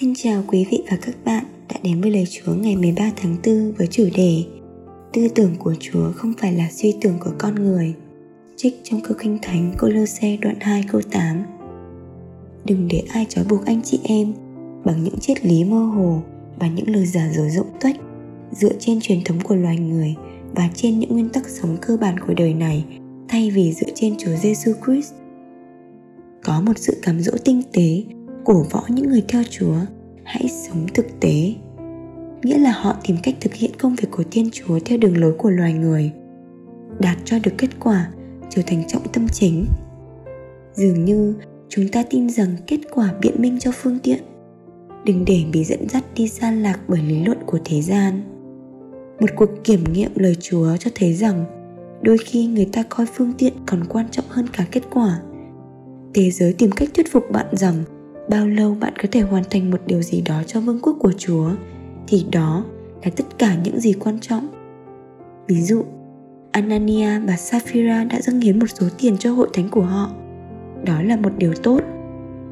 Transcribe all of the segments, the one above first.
Xin chào quý vị và các bạn đã đến với lời Chúa ngày 13 tháng 4 với chủ đề Tư tưởng của Chúa không phải là suy tưởng của con người Trích trong câu kinh thánh Cô-lô-se đoạn 2 câu 8 Đừng để ai trói buộc anh chị em bằng những triết lý mơ hồ và những lời giả dối rộng tuếch dựa trên truyền thống của loài người và trên những nguyên tắc sống cơ bản của đời này thay vì dựa trên Chúa Giêsu Christ. Có một sự cám dỗ tinh tế cổ võ những người theo Chúa, hãy sống thực tế. Nghĩa là họ tìm cách thực hiện công việc của Thiên Chúa theo đường lối của loài người, đạt cho được kết quả, trở thành trọng tâm chính. Dường như chúng ta tin rằng kết quả biện minh cho phương tiện. Đừng để bị dẫn dắt đi xa lạc bởi lý luận của thế gian. Một cuộc kiểm nghiệm lời chúa cho thấy rằng đôi khi người ta coi phương tiện còn quan trọng hơn cả kết quả. Thế giới tìm cách thuyết phục bạn rằng bao lâu bạn có thể hoàn thành một điều gì đó cho vương quốc của chúa, thì đó là tất cả những gì quan trọng. Ví dụ, anania và sapphira đã dâng hiến một số tiền cho hội thánh của họ. Đó là một điều tốt,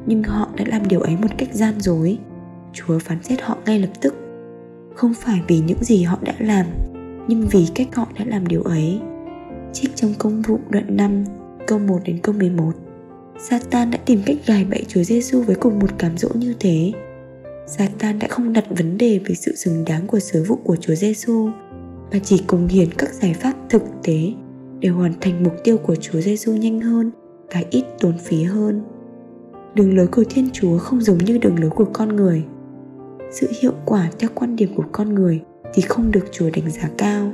nhưng họ đã làm điều ấy một cách gian dối. Chúa phán xét họ ngay lập tức. Không phải vì những gì họ đã làm, nhưng vì cách họ đã làm điều ấy. Trích trong công vụ đoạn 5 câu 1 đến câu 11 Satan đã tìm cách gài bẫy Chúa Giêsu với cùng một cám dỗ như thế. Satan đã không đặt vấn đề về sự xứng đáng của sứ vụ của Chúa Giêsu, mà chỉ cùng hiển các giải pháp thực tế để hoàn thành mục tiêu của Chúa Giêsu nhanh hơn và ít tốn phí hơn. Đường lối của Thiên Chúa không giống như đường lối của con người. Sự hiệu quả theo quan điểm của con người thì không được Chúa đánh giá cao.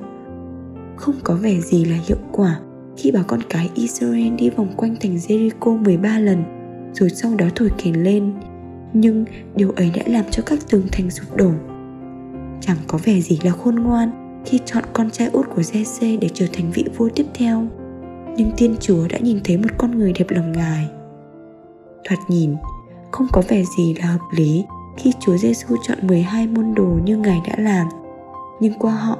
Không có vẻ gì là hiệu quả khi bảo con cái Israel đi vòng quanh thành Jericho 13 lần rồi sau đó thổi kèn lên. Nhưng điều ấy đã làm cho các tường thành sụp đổ. Chẳng có vẻ gì là khôn ngoan khi chọn con trai út của Jesse để trở thành vị vua tiếp theo. Nhưng Thiên Chúa đã nhìn thấy một con người đẹp lòng Ngài. Thoạt nhìn, không có vẻ gì là hợp lý khi Chúa Giêsu chọn 12 môn đồ như Ngài đã làm, nhưng qua họ,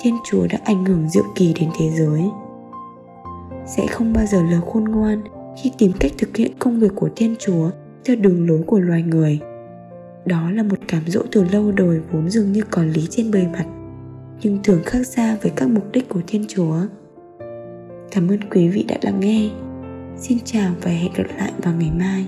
Thiên Chúa đã ảnh hưởng diệu kỳ đến thế giới sẽ không bao giờ là khôn ngoan khi tìm cách thực hiện công việc của Thiên Chúa theo đường lối của loài người. Đó là một cám dỗ từ lâu đời vốn dường như còn lý trên bề mặt, nhưng thường khác xa với các mục đích của Thiên Chúa. Cảm ơn quý vị đã lắng nghe. Xin chào và hẹn gặp lại vào ngày mai.